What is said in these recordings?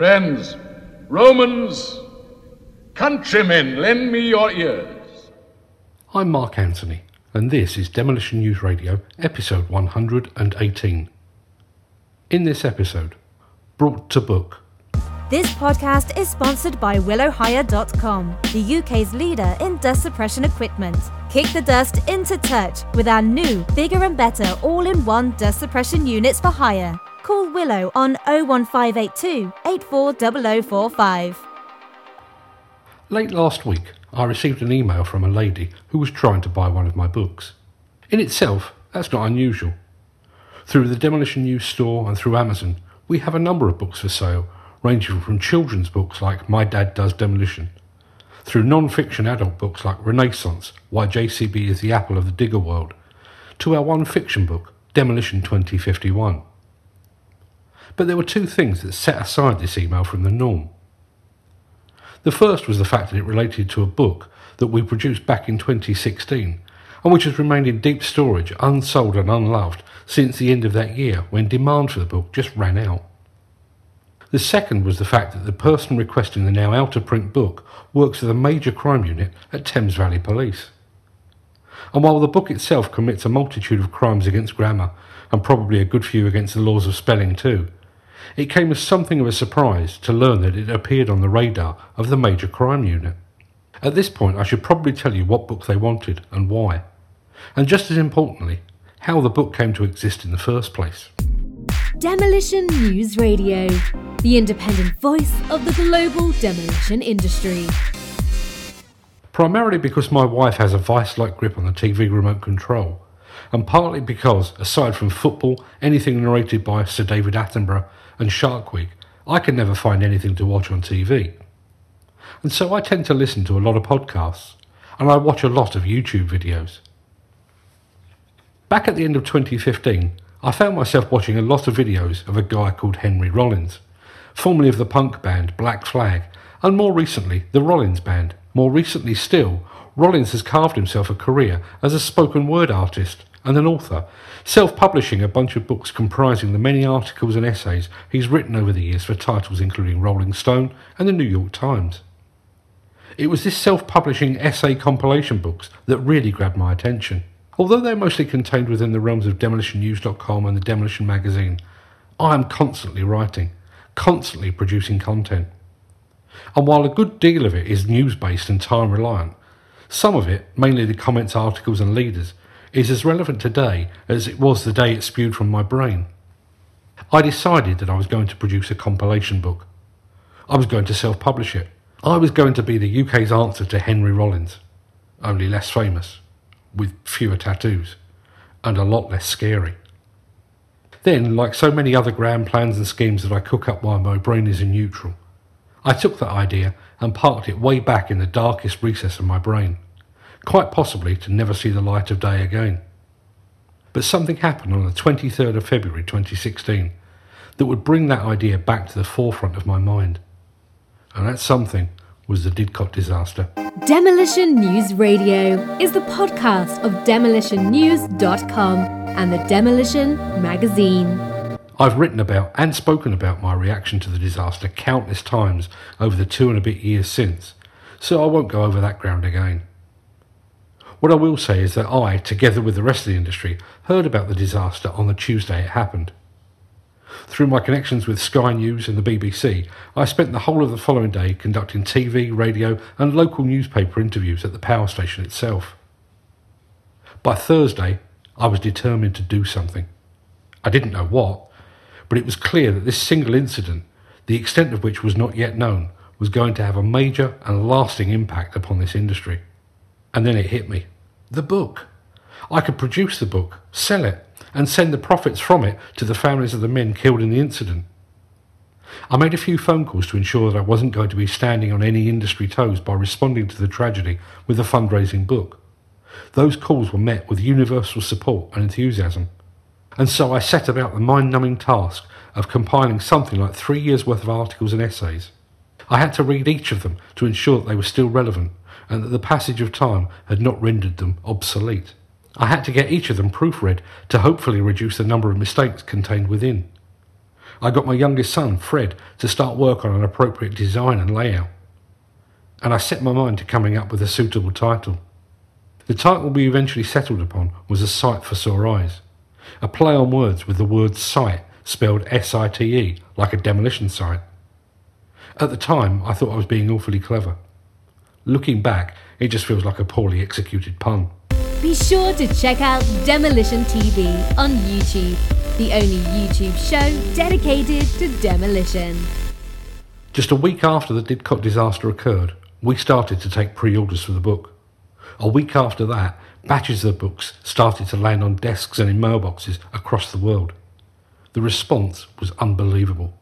Friends, Romans, countrymen, lend me your ears. I'm Mark Anthony, and this is Demolition News Radio, episode 118. In this episode, brought to book. This podcast is sponsored by WillowHire.com, the UK's leader in dust suppression equipment. Kick the dust into touch with our new, bigger and better all in one dust suppression units for hire. Call Willow on 01582 840045. Late last week, I received an email from a lady who was trying to buy one of my books. In itself, that's not unusual. Through the Demolition News store and through Amazon, we have a number of books for sale, ranging from children's books like My Dad Does Demolition, through non fiction adult books like Renaissance, Why JCB is the Apple of the Digger World, to our one fiction book, Demolition 2051. But there were two things that set aside this email from the norm. The first was the fact that it related to a book that we produced back in 2016 and which has remained in deep storage, unsold and unloved, since the end of that year when demand for the book just ran out. The second was the fact that the person requesting the now out of print book works for the major crime unit at Thames Valley Police. And while the book itself commits a multitude of crimes against grammar, and probably a good few against the laws of spelling too, it came as something of a surprise to learn that it appeared on the radar of the major crime unit. At this point, I should probably tell you what book they wanted and why, and just as importantly, how the book came to exist in the first place. Demolition News Radio, the independent voice of the global demolition industry. Primarily because my wife has a vice like grip on the TV remote control, and partly because, aside from football, anything narrated by Sir David Attenborough and Shark Week, I can never find anything to watch on TV. And so I tend to listen to a lot of podcasts, and I watch a lot of YouTube videos. Back at the end of 2015, I found myself watching a lot of videos of a guy called Henry Rollins, formerly of the punk band Black Flag, and more recently the Rollins Band. More recently still, Rollins has carved himself a career as a spoken word artist and an author, self publishing a bunch of books comprising the many articles and essays he's written over the years for titles including Rolling Stone and the New York Times. It was this self publishing essay compilation books that really grabbed my attention. Although they're mostly contained within the realms of demolitionnews.com and the Demolition magazine, I am constantly writing, constantly producing content. And while a good deal of it is news based and time reliant, some of it, mainly the comments, articles, and leaders, is as relevant today as it was the day it spewed from my brain. I decided that I was going to produce a compilation book. I was going to self publish it. I was going to be the UK's answer to Henry Rollins, only less famous, with fewer tattoos, and a lot less scary. Then, like so many other grand plans and schemes that I cook up while my brain is in neutral, I took that idea and parked it way back in the darkest recess of my brain quite possibly to never see the light of day again. But something happened on the 23rd of February 2016 that would bring that idea back to the forefront of my mind. And that something was the Didcot disaster. Demolition News Radio is the podcast of demolitionnews.com and the Demolition magazine. I've written about and spoken about my reaction to the disaster countless times over the two and a bit years since, so I won't go over that ground again. What I will say is that I, together with the rest of the industry, heard about the disaster on the Tuesday it happened. Through my connections with Sky News and the BBC, I spent the whole of the following day conducting TV, radio, and local newspaper interviews at the power station itself. By Thursday, I was determined to do something. I didn't know what, but it was clear that this single incident, the extent of which was not yet known, was going to have a major and lasting impact upon this industry. And then it hit me. The book. I could produce the book, sell it, and send the profits from it to the families of the men killed in the incident. I made a few phone calls to ensure that I wasn't going to be standing on any industry toes by responding to the tragedy with a fundraising book. Those calls were met with universal support and enthusiasm. And so I set about the mind numbing task of compiling something like three years' worth of articles and essays. I had to read each of them to ensure that they were still relevant and that the passage of time had not rendered them obsolete. I had to get each of them proofread to hopefully reduce the number of mistakes contained within. I got my youngest son, Fred, to start work on an appropriate design and layout. And I set my mind to coming up with a suitable title. The title we eventually settled upon was A Sight for Sore Eyes, a play on words with the word site spelled S-I-T-E, like a demolition site. At the time, I thought I was being awfully clever. Looking back, it just feels like a poorly executed pun. Be sure to check out Demolition TV on YouTube, the only YouTube show dedicated to demolition. Just a week after the Didcot disaster occurred, we started to take pre-orders for the book. A week after that, batches of the books started to land on desks and in mailboxes across the world. The response was unbelievable.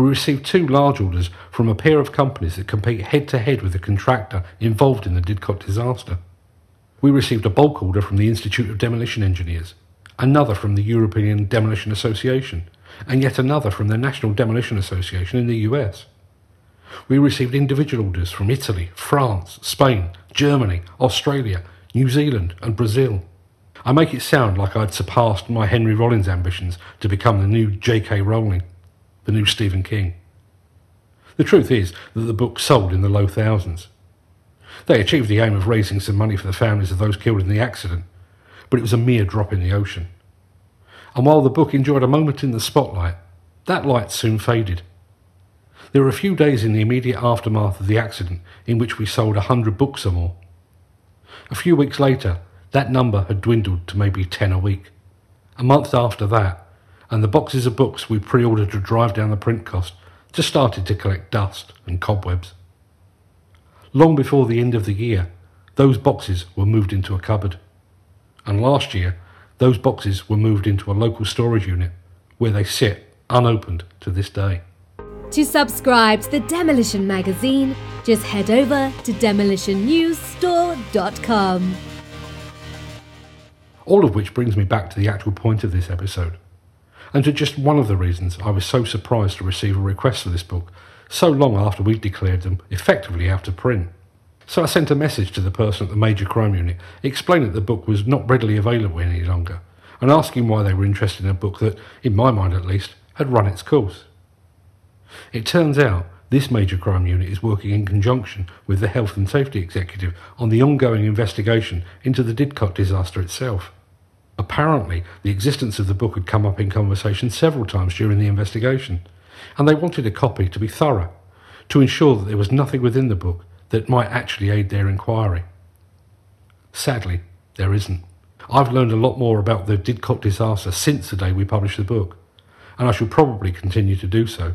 We received two large orders from a pair of companies that compete head to head with the contractor involved in the Didcot disaster. We received a bulk order from the Institute of Demolition Engineers, another from the European Demolition Association, and yet another from the National Demolition Association in the US. We received individual orders from Italy, France, Spain, Germany, Australia, New Zealand, and Brazil. I make it sound like I'd surpassed my Henry Rollins ambitions to become the new J.K. Rowling, the new Stephen King. The truth is that the book sold in the low thousands. They achieved the aim of raising some money for the families of those killed in the accident, but it was a mere drop in the ocean. And while the book enjoyed a moment in the spotlight, that light soon faded. There were a few days in the immediate aftermath of the accident in which we sold a hundred books or more. A few weeks later, that number had dwindled to maybe ten a week. A month after that, and the boxes of books we pre-ordered to drive down the print cost just started to collect dust and cobwebs. Long before the end of the year, those boxes were moved into a cupboard. And last year, those boxes were moved into a local storage unit where they sit unopened to this day. To subscribe to the Demolition magazine, just head over to demolitionnewsstore.com. All of which brings me back to the actual point of this episode, and to just one of the reasons I was so surprised to receive a request for this book so long after we'd declared them effectively out of print. So I sent a message to the person at the Major Crime Unit explaining that the book was not readily available any longer, and asking why they were interested in a book that, in my mind at least, had run its course. It turns out this major crime unit is working in conjunction with the Health and Safety Executive on the ongoing investigation into the Didcot disaster itself. Apparently, the existence of the book had come up in conversation several times during the investigation, and they wanted a copy to be thorough, to ensure that there was nothing within the book that might actually aid their inquiry. Sadly, there isn't. I've learned a lot more about the Didcot disaster since the day we published the book, and I shall probably continue to do so.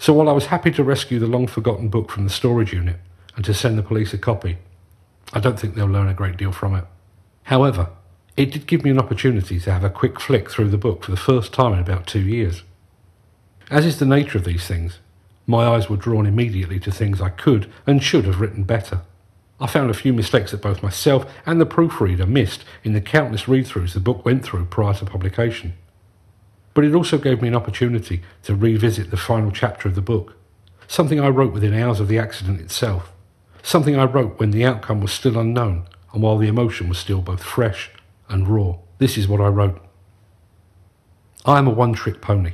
So while I was happy to rescue the long forgotten book from the storage unit and to send the police a copy, I don't think they'll learn a great deal from it. However, it did give me an opportunity to have a quick flick through the book for the first time in about two years. As is the nature of these things, my eyes were drawn immediately to things I could and should have written better. I found a few mistakes that both myself and the proofreader missed in the countless read throughs the book went through prior to publication but it also gave me an opportunity to revisit the final chapter of the book, something I wrote within hours of the accident itself, something I wrote when the outcome was still unknown and while the emotion was still both fresh and raw. This is what I wrote. I am a one trick pony.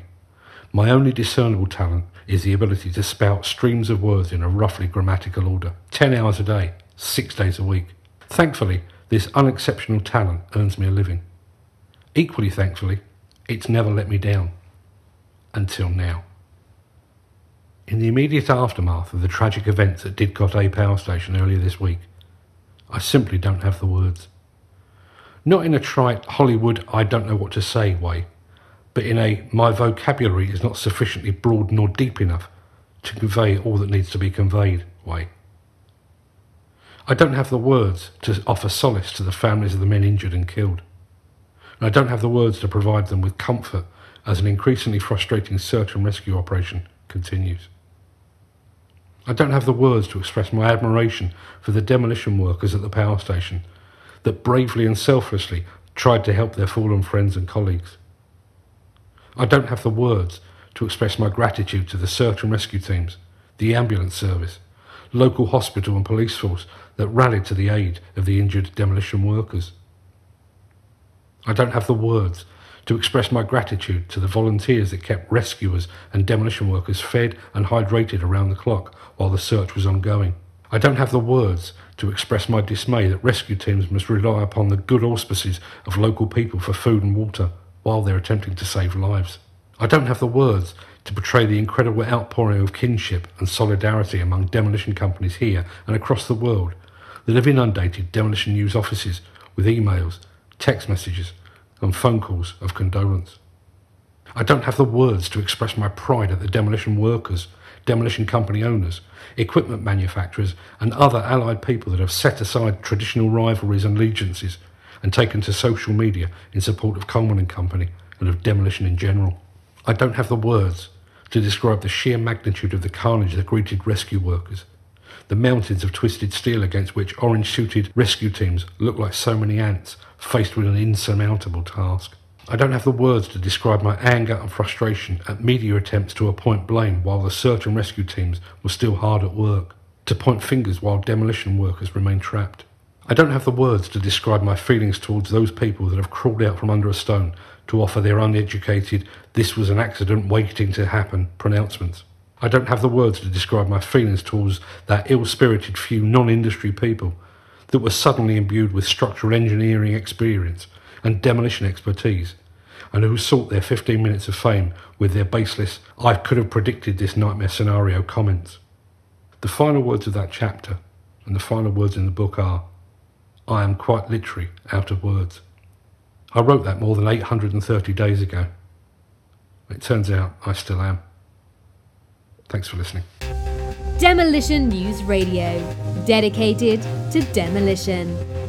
My only discernible talent is the ability to spout streams of words in a roughly grammatical order, 10 hours a day, 6 days a week. Thankfully, this unexceptional talent earns me a living. Equally thankfully, it's never let me down. Until now. In the immediate aftermath of the tragic events at Didcot A power station earlier this week, I simply don't have the words. Not in a trite Hollywood I don't know what to say way, but in a my vocabulary is not sufficiently broad nor deep enough to convey all that needs to be conveyed way. I don't have the words to offer solace to the families of the men injured and killed and I don't have the words to provide them with comfort as an increasingly frustrating search and rescue operation continues. I don't have the words to express my admiration for the demolition workers at the power station that bravely and selflessly tried to help their fallen friends and colleagues. I don't have the words to express my gratitude to the search and rescue teams, the ambulance service, local hospital and police force that rallied to the aid of the injured demolition workers. I don't have the words to express my gratitude to the volunteers that kept rescuers and demolition workers fed and hydrated around the clock while the search was ongoing. I don't have the words to express my dismay that rescue teams must rely upon the good auspices of local people for food and water while they're attempting to save lives. I don't have the words to portray the incredible outpouring of kinship and solidarity among demolition companies here and across the world that have inundated demolition news offices with emails, text messages, and phone calls of condolence. I don't have the words to express my pride at the demolition workers, demolition company owners, equipment manufacturers, and other allied people that have set aside traditional rivalries and allegiances and taken to social media in support of Coleman and Company and of demolition in general. I don't have the words to describe the sheer magnitude of the carnage that greeted rescue workers, the mountains of twisted steel against which orange suited rescue teams looked like so many ants faced with an insurmountable task. I don't have the words to describe my anger and frustration at media attempts to appoint blame while the search and rescue teams were still hard at work, to point fingers while demolition workers remain trapped. I don't have the words to describe my feelings towards those people that have crawled out from under a stone to offer their uneducated, this was an accident waiting to happen pronouncements. I don't have the words to describe my feelings towards that ill spirited few non industry people that were suddenly imbued with structural engineering experience and demolition expertise, and who sought their 15 minutes of fame with their baseless, I could have predicted this nightmare scenario comments. The final words of that chapter and the final words in the book are I am quite literally out of words. I wrote that more than 830 days ago. It turns out I still am. Thanks for listening. Demolition News Radio, dedicated to demolition.